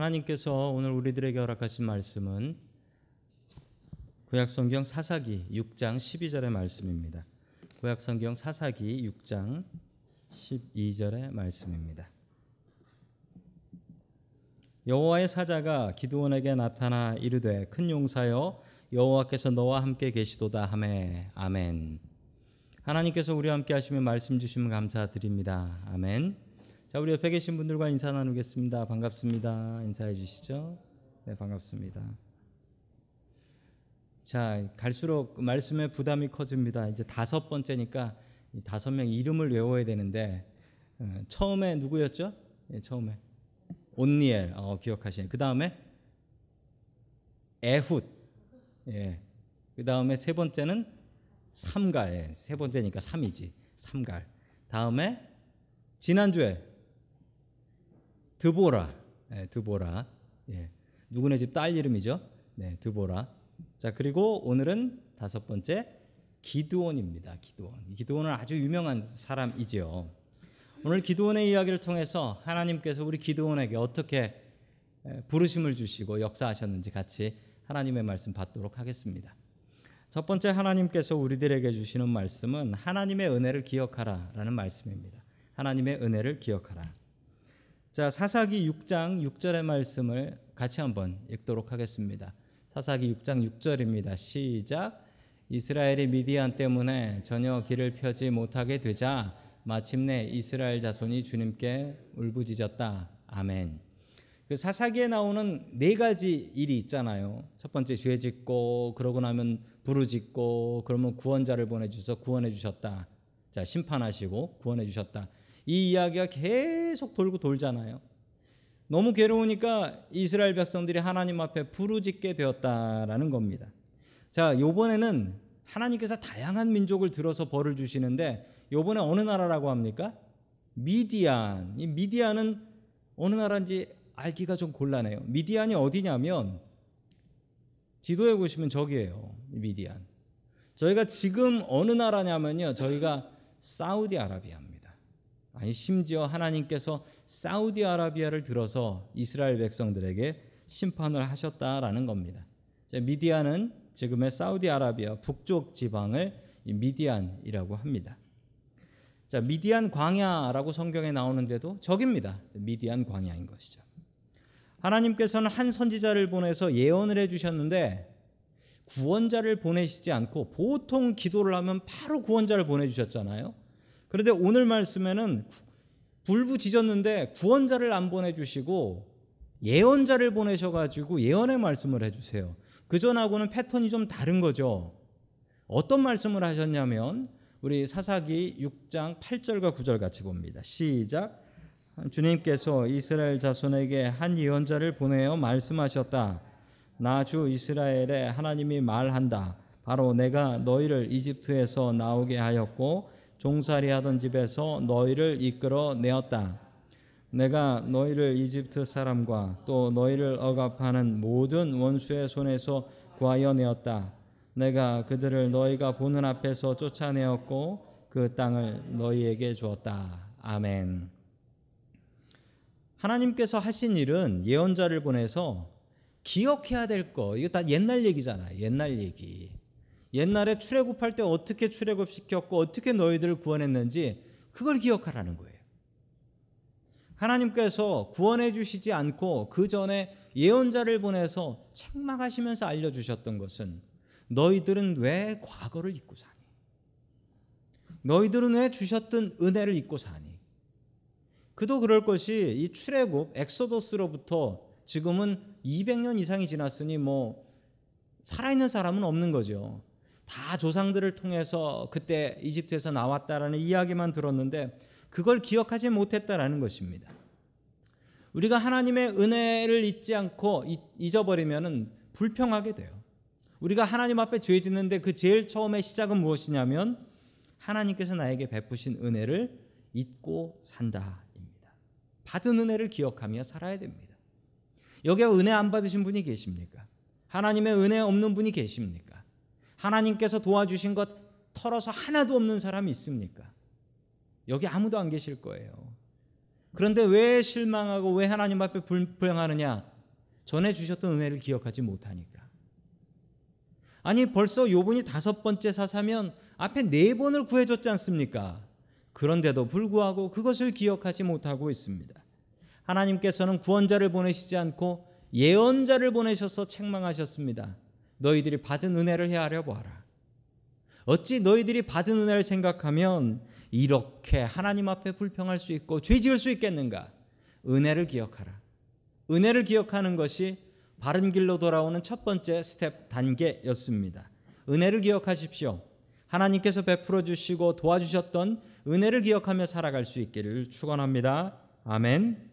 하나님께서 오늘 우리들에게 허락하신 말씀은 구약성경 사사기 6장 12절의 말씀입니다. 구약성경 사사기 6장 12절의 말씀입니다. 여호와의 사자가 기드온에게 나타나 이르되 큰 용사여 여호와께서 너와 함께 계시도다 하매 아멘. 하나님께서 우리와 함께 하시며 말씀 주시면 감사드립니다. 아멘. 자, 우리 옆에 계신 분들과 인사 나누겠습니다. 반갑습니다. 인사해 주시죠. 네, 반갑습니다. 자, 갈수록 말씀의 부담이 커집니다. 이제 다섯 번째니까 다섯 명 이름을 외워야 되는데 어, 처음에 누구였죠? 예, 처음에 온니엘 어, 기억하시네. 그 다음에 에훗. 예. 그 다음에 세 번째는 삼갈. 예. 세 번째니까 삼이지. 삼갈. 다음에 지난주에 드보라. 예, 드보라. 예. 누구네 집 딸 이름이죠? 네, 드보라. 자, 그리고 오늘은 다섯 번째 기드온입니다. 기드온. 기드온은 아주 유명한 사람이지요. 오늘 기드온의 이야기를 통해서 하나님께서 우리 기드온에게 어떻게 부르심을 주시고 역사하셨는지 같이 하나님의 말씀 받도록 하겠습니다. 첫 번째 하나님께서 우리들에게 주시는 말씀은 하나님의 은혜를 기억하라라는 말씀입니다. 하나님의 은혜를 기억하라. 자, 사사기 6장 6절의 말씀을 같이 한번 읽도록 하겠습니다. 사사기 6장 6절입니다. 시작. 이스라엘이 미디안 때문에 전혀 길을 펴지 못하게 되자 마침내 이스라엘 자손이 주님께 울부짖었다. 아멘. 그 사사기에 나오는 네 가지 일이 있잖아요. 첫 번째 죄 짓고 그러고 나면 부르짖고 그러면 구원자를 보내 주셔서 구원해 주셨다. 자, 심판하시고 구원해 주셨다. 이 이야기가 계속 돌고 돌잖아요. 너무 괴로우니까 이스라엘 백성들이 하나님 앞에 부르짖게 되었다라는 겁니다. 자, 요번에는 하나님께서 다양한 민족을 들어서 벌을 주시는데 요번에 어느 나라라고 합니까? 미디안. 이 미디안은 어느 나라인지 알기가 좀 곤란해요. 미디안이 어디냐면 지도에 보시면 저기예요. 미디안. 저희가 지금 어느 나라냐면요. 저희가 사우디아라비아입니다. 아니 심지어 하나님께서 사우디아라비아를 들어서 이스라엘 백성들에게 심판을 하셨다라는 겁니다. 미디안은 지금의 사우디아라비아 북쪽 지방을 미디안이라고 합니다. 자, 미디안 광야라고 성경에 나오는데도 적입니다. 미디안 광야인 것이죠. 하나님께서는 한 선지자를 보내서 예언을 해 주셨는데 구원자를 보내시지 않고 보통 기도를 하면 바로 구원자를 보내 주셨잖아요. 그런데 오늘 말씀에는 불부짖었는데 구원자를 안 보내 주시고 예언자를 보내셔 가지고 예언의 말씀을 해 주세요. 그 전하고는 패턴이 좀 다른 거죠. 어떤 말씀을 하셨냐면 우리 사사기 6장 8절과 9절 같이 봅니다. 시작. 주님께서 이스라엘 자손에게 한 예언자를 보내어 말씀하셨다. 나 주 이스라엘의 하나님이 말한다. 바로 내가 너희를 이집트에서 나오게 하였고 종살이하던 집에서 너희를 이끌어 내었다. 내가 너희를 이집트 사람과 또 너희를 억압하는 모든 원수의 손에서 구하여 내었다. 내가 그들을 너희가 보는 앞에서 쫓아내었고 그 땅을 너희에게 주었다. 아멘. 하나님께서 하신 일은 예언자를 보내서 기억해야 될 거. 이거 다 옛날 얘기잖아. 옛날 얘기. 옛날에 출애굽할 때 어떻게 출애굽 시켰고 어떻게 너희들을 구원했는지 그걸 기억하라는 거예요. 하나님께서 구원해 주시지 않고 그 전에 예언자를 보내서 책망하시면서 알려 주셨던 것은 너희들은 왜 과거를 잊고 사니? 너희들은 왜 주셨던 은혜를 잊고 사니? 그도 그럴 것이 이 출애굽 엑소더스로부터 지금은 200년 이상이 지났으니 뭐 살아있는 사람은 없는 거죠. 다 조상들을 통해서 그때 이집트에서 나왔다라는 이야기만 들었는데 그걸 기억하지 못했다라는 것입니다. 우리가 하나님의 은혜를 잊지 않고 잊어버리면 불평하게 돼요. 우리가 하나님 앞에 죄 짓는데 그 제일 처음에 시작은 무엇이냐면 하나님께서 나에게 베푸신 은혜를 잊고 산다입니다. 받은 은혜를 기억하며 살아야 됩니다. 여기에 은혜 안 받으신 분이 계십니까? 하나님의 은혜 없는 분이 계십니까? 하나님께서 도와주신 것 털어서 하나도 없는 사람이 있습니까? 여기 아무도 안 계실 거예요. 그런데 왜 실망하고 왜 하나님 앞에 불평하느냐? 전에 주셨던 은혜를 기억하지 못하니까. 아니 벌써 요분이 다섯 번째 사사면 앞에 네 번을 구해줬지 않습니까? 그런데도 불구하고 그것을 기억하지 못하고 있습니다. 하나님께서는 구원자를 보내시지 않고 예언자를 보내셔서 책망하셨습니다. 너희들이 받은 은혜를 헤아려 보아라. 어찌 너희들이 받은 은혜를 생각하면 이렇게 하나님 앞에 불평할 수 있고 죄 지을 수 있겠는가? 은혜를 기억하라. 은혜를 기억하는 것이 바른 길로 돌아오는 첫 번째 스텝 단계였습니다. 은혜를 기억하십시오. 하나님께서 베풀어 주시고 도와주셨던 은혜를 기억하며 살아갈 수 있기를 축원합니다. 아멘.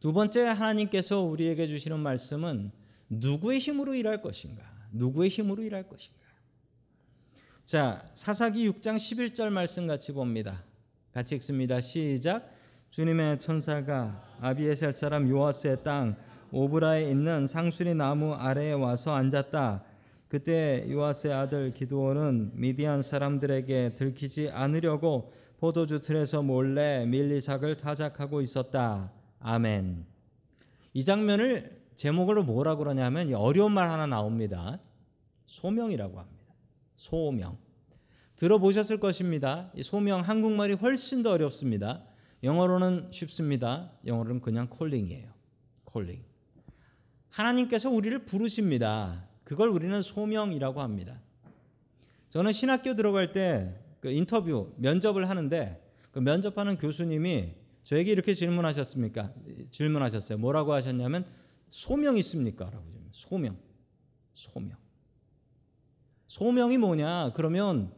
두 번째 하나님께서 우리에게 주시는 말씀은 누구의 힘으로 일할 것인가? 누구의 힘으로 일할 것인가? 자, 사사기 6장 11절 말씀 같이 봅니다. 같이 읽습니다. 시작. 주님의 천사가 아비에셀 사람 요아스의 땅 오브라에 있는 상수리 나무 아래에 와서 앉았다. 그때 요아스의 아들 기드온은 미디안 사람들에게 들키지 않으려고 포도주 틀에서 몰래 밀리삭을 타작하고 있었다. 아멘. 이 장면을 제목으로 뭐라 그러냐면 어려운 말 하나 나옵니다. 소명이라고 합니다. 소명. 들어보셨을 것입니다. 이 소명 한국말이 훨씬 더 어렵습니다. 영어로는 쉽습니다. 영어로는 그냥 콜링이에요. 콜링. 하나님께서 우리를 부르십니다. 그걸 우리는 소명이라고 합니다. 저는 신학교 들어갈 때 그 인터뷰 면접을 하는데 그 면접하는 교수님이 저에게 이렇게 질문하셨습니까? 질문하셨어요. 뭐라고 하셨냐면 소명 있습니까? 라고 소명. 소명. 소명이 뭐냐? 그러면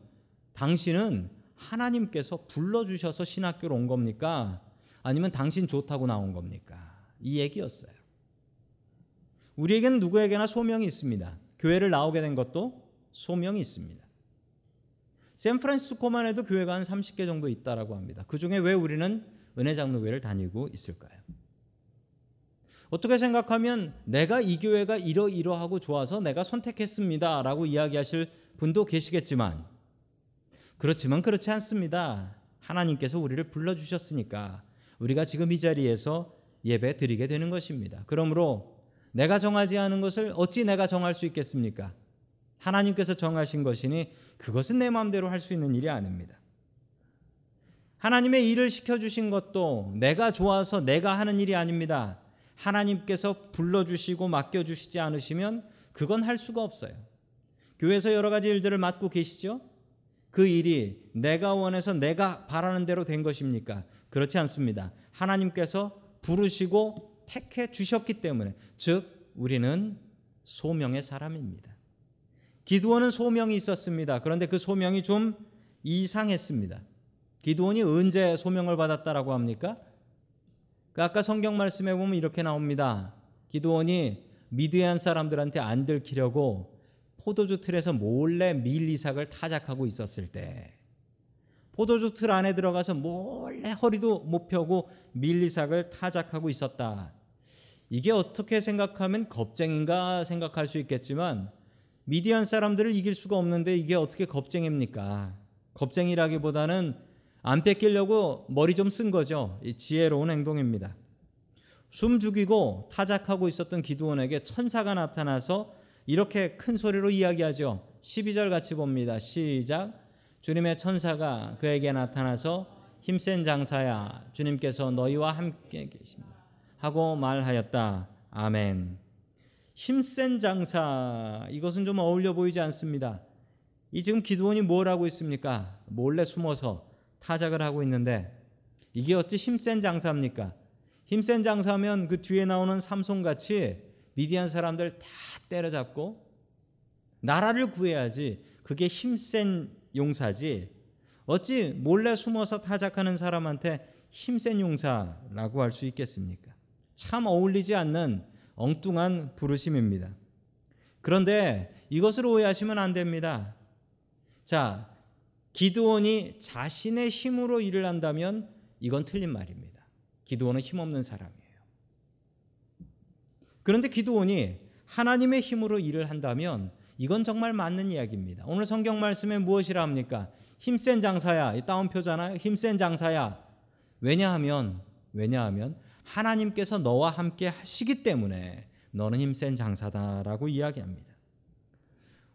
당신은 하나님께서 불러주셔서 신학교로 온 겁니까? 아니면 당신 좋다고 나온 겁니까? 이 얘기였어요. 우리에게는 누구에게나 소명이 있습니다. 교회를 나오게 된 것도 소명이 있습니다. 샌프란시스코만 해도 교회가 한 30개 정도 있다라고 합니다. 그 중에 왜 우리는 은혜 장로교회를 다니고 있을까요? 어떻게 생각하면 내가 이 교회가 이러이러하고 좋아서 내가 선택했습니다 라고 이야기하실 분도 계시겠지만 그렇지만 그렇지 않습니다. 하나님께서 우리를 불러 주셨으니까 우리가 지금 이 자리에서 예배 드리게 되는 것입니다. 그러므로 내가 정하지 않은 것을 어찌 내가 정할 수 있겠습니까? 하나님께서 정하신 것이니 그것은 내 마음대로 할 수 있는 일이 아닙니다. 하나님의 일을 시켜주신 것도 내가 좋아서 내가 하는 일이 아닙니다. 하나님께서 불러주시고 맡겨주시지 않으시면 그건 할 수가 없어요. 교회에서 여러 가지 일들을 맡고 계시죠? 그 일이 내가 원해서 내가 바라는 대로 된 것입니까? 그렇지 않습니다. 하나님께서 부르시고 택해 주셨기 때문에 즉 우리는 소명의 사람입니다. 기도원은 소명이 있었습니다. 그런데 그 소명이 좀 이상했습니다. 기도원이 언제 소명을 받았다라고 합니까? 그 아까 성경 말씀에 보면 이렇게 나옵니다. 기도원이 미드안 사람들한테 안 들키려고 포도주 틀에서 몰래 밀리삭을 타작하고 있었을 때 포도주 틀 안에 들어가서 몰래 허리도 못 펴고 밀리삭을 타작하고 있었다. 이게 어떻게 생각하면 겁쟁인가 생각할 수 있겠지만 미디안 사람들을 이길 수가 없는데 이게 어떻게 겁쟁입니까? 겁쟁이라기보다는 안 뺏기려고 머리 좀 쓴 거죠. 이 지혜로운 행동입니다. 숨 죽이고 타작하고 있었던 기도원에게 천사가 나타나서 이렇게 큰 소리로 이야기하죠. 12절 같이 봅니다. 시작. 주님의 천사가 그에게 나타나서 힘센 장사야 주님께서 너희와 함께 계신다 하고 말하였다. 아멘. 힘센 장사 이것은 좀 어울려 보이지 않습니다. 이 지금 기도원이 뭘 하고 있습니까? 몰래 숨어서 타작을 하고 있는데 이게 어찌 힘센 장사입니까? 힘센 장사면 그 뒤에 나오는 삼손같이 미디안 사람들 다 때려잡고 나라를 구해야지 그게 힘센 용사지 어찌 몰래 숨어서 타작하는 사람한테 힘센 용사라고 할 수 있겠습니까? 참 어울리지 않는 엉뚱한 부르심입니다. 그런데 이것을 오해하시면 안 됩니다. 자, 기드온이 자신의 힘으로 일을 한다면 이건 틀린 말입니다. 기드온은 힘없는 사람이에요. 그런데 기드온이 하나님의 힘으로 일을 한다면 이건 정말 맞는 이야기입니다. 오늘 성경 말씀에 무엇이라 합니까? 힘센 장사야. 이 따옴표잖아요. 힘센 장사야. 왜냐하면 왜냐하면 하나님께서 너와 함께 하시기 때문에 너는 힘센 장사다라고 이야기합니다.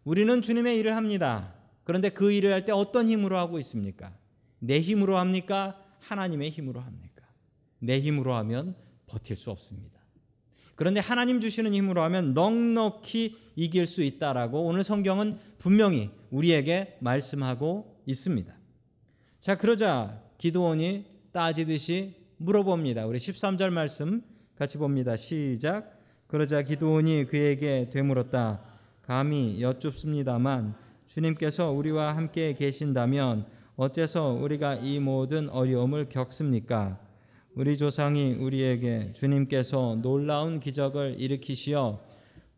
우리는 주님의 일을 합니다. 그런데 그 일을 할 때 어떤 힘으로 하고 있습니까? 내 힘으로 합니까? 하나님의 힘으로 합니까? 내 힘으로 하면 버틸 수 없습니다. 그런데 하나님 주시는 힘으로 하면 넉넉히 이길 수 있다라고 오늘 성경은 분명히 우리에게 말씀하고 있습니다. 자, 그러자 기도원이 따지듯이 물어봅니다. 우리 13절 말씀 같이 봅니다. 시작. 그러자 기도원이 그에게 되물었다. 감히 여쭙습니다만 주님께서 우리와 함께 계신다면 어째서 우리가 이 모든 어려움을 겪습니까? 우리 조상이 우리에게 주님께서 놀라운 기적을 일으키시어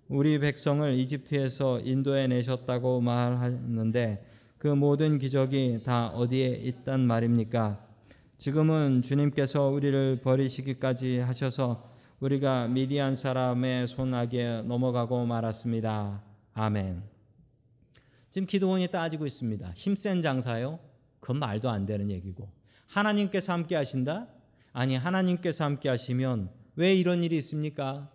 우리 백성을 이집트에서 인도해 내셨다고 말하는데 그 모든 기적이 다 어디에 있단 말입니까? 지금은 주님께서 우리를 버리시기까지 하셔서 우리가 미디안 사람의 손아귀에 넘어가고 말았습니다. 아멘. 지금 기도원이 따지고 있습니다. 힘센 장사요? 그건 말도 안 되는 얘기고. 하나님께서 함께 하신다? 아니, 하나님께서 함께 하시면 왜 이런 일이 있습니까?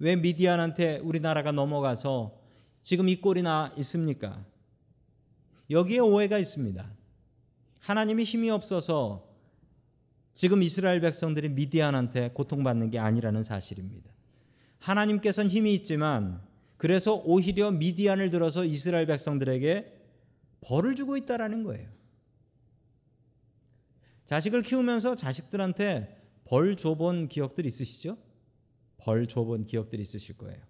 왜 미디안한테 우리나라가 넘어가서 지금 이 꼴이나 있습니까? 여기에 오해가 있습니다. 하나님이 힘이 없어서 지금 이스라엘 백성들이 미디안한테 고통받는 게 아니라는 사실입니다. 하나님께서는 힘이 있지만 그래서 오히려 미디안을 들어서 이스라엘 백성들에게 벌을 주고 있다라는 거예요. 자식을 키우면서 자식들한테 벌 줘본 기억들 있으시죠? 벌 줘본 기억들 있으실 거예요.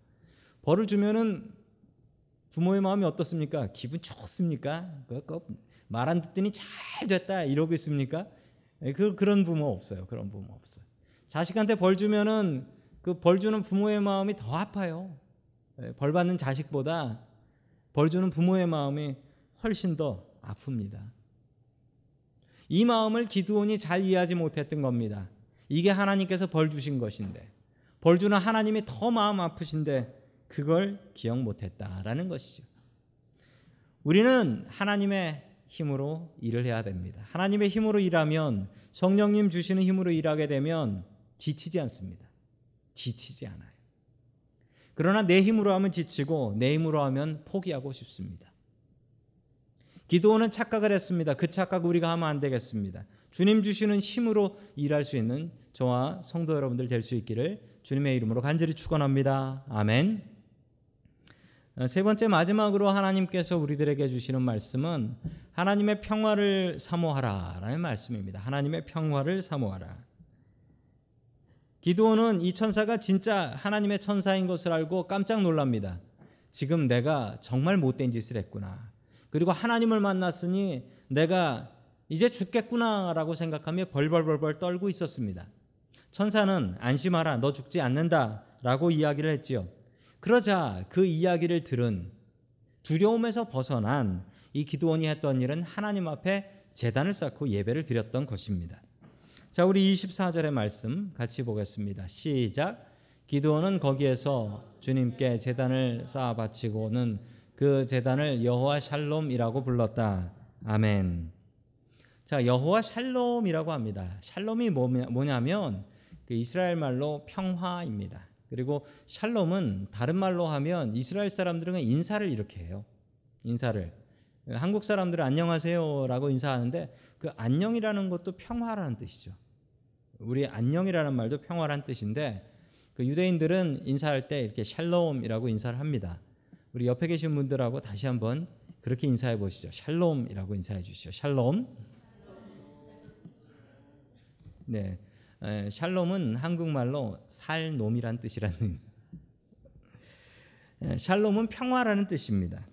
벌을 주면은 부모의 마음이 어떻습니까? 기분 좋습니까? 말 안 듣더니 잘 됐다 이러고 있습니까? 그 그런 부모 없어요. 그런 부모 없어요. 자식한테 벌 주면은 그 벌 주는 부모의 마음이 더 아파요. 예, 벌 받는 자식보다 벌 주는 부모의 마음이 훨씬 더 아픕니다. 이 마음을 기드온이 잘 이해하지 못했던 겁니다. 이게 하나님께서 벌 주신 것인데 벌 주는 하나님이 더 마음 아프신데 그걸 기억 못했다라는 것이죠. 우리는 하나님의 힘으로 일을 해야 됩니다. 하나님의 힘으로 일하면 성령님 주시는 힘으로 일하게 되면 지치지 않습니다. 지치지 않아요. 그러나 내 힘으로 하면 지치고 내 힘으로 하면 포기하고 싶습니다. 기도원은 착각을 했습니다. 그 착각 우리가 하면 안 되겠습니다. 주님 주시는 힘으로 일할 수 있는 저와 성도 여러분들 될 수 있기를 주님의 이름으로 간절히 축원합니다. 아멘. 세 번째 마지막으로 하나님께서 우리들에게 주시는 말씀은 하나님의 평화를 사모하라라는 말씀입니다. 하나님의 평화를 사모하라. 기도원은 이 천사가 진짜 하나님의 천사인 것을 알고 깜짝 놀랍니다. 지금 내가 정말 못된 짓을 했구나. 그리고 하나님을 만났으니 내가 이제 죽겠구나라고 생각하며 벌벌벌벌 떨고 있었습니다. 천사는 안심하라, 너 죽지 않는다라고 이야기를 했지요. 그러자 그 이야기를 들은 두려움에서 벗어난 이 기도원이 했던 일은 하나님 앞에 재단을 쌓고 예배를 드렸던 것입니다. 자, 우리 24절의 말씀 같이 보겠습니다. 시작. 기도원은 거기에서 주님께 제단을 쌓아 바치고는 그 제단을 여호와 샬롬이라고 불렀다. 아멘. 자, 여호와 샬롬이라고 합니다. 샬롬이 뭐냐면 그 이스라엘 말로 평화입니다. 그리고 샬롬은 다른 말로 하면 이스라엘 사람들은 인사를 이렇게 해요. 인사를. 한국 사람들은 안녕하세요라고 인사하는데 그 안녕이라는 것도 평화라는 뜻이죠. 우리 안녕이라는 말도 평화란 뜻인데 그 유대인들은 인사할 때 이렇게 샬롬이라고 인사를 합니다. 우리 옆에 계신 분들하고 다시 한번 그렇게 인사해 보시죠. 샬롬이라고 인사해 주시죠. 샬롬. 네. 샬롬은 한국말로 살놈이란 뜻이라는 샬롬은 평화라는 뜻입니다.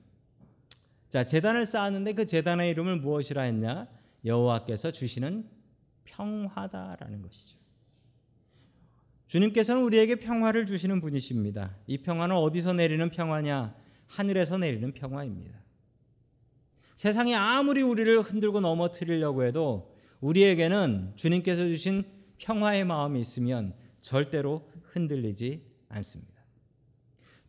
자, 재단을 쌓았는데 그 재단의 이름을 무엇이라 했냐? 여호와께서 주시는 평화다라는 것이죠. 주님께서는 우리에게 평화를 주시는 분이십니다. 이 평화는 어디서 내리는 평화냐? 하늘에서 내리는 평화입니다. 세상이 아무리 우리를 흔들고 넘어뜨리려고 해도 우리에게는 주님께서 주신 평화의 마음이 있으면 절대로 흔들리지 않습니다.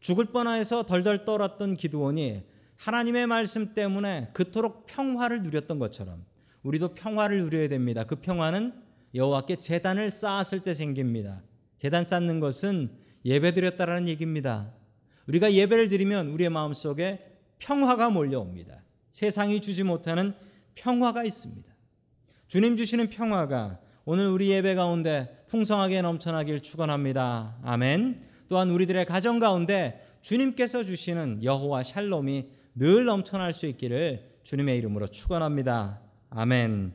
죽을 뻔해서 덜덜 떨었던 기드온이 하나님의 말씀 때문에 그토록 평화를 누렸던 것처럼 우리도 평화를 누려야 됩니다. 그 평화는 여호와께 제단을 쌓았을 때 생깁니다. 제단 쌓는 것은 예배 드렸다라는 얘기입니다. 우리가 예배를 드리면 우리의 마음속에 평화가 몰려옵니다. 세상이 주지 못하는 평화가 있습니다. 주님 주시는 평화가 오늘 우리 예배 가운데 풍성하게 넘쳐나길 축원합니다. 아멘. 또한 우리들의 가정 가운데 주님께서 주시는 여호와 샬롬이 늘 넘쳐날 수 있기를 주님의 이름으로 축원합니다. 아멘.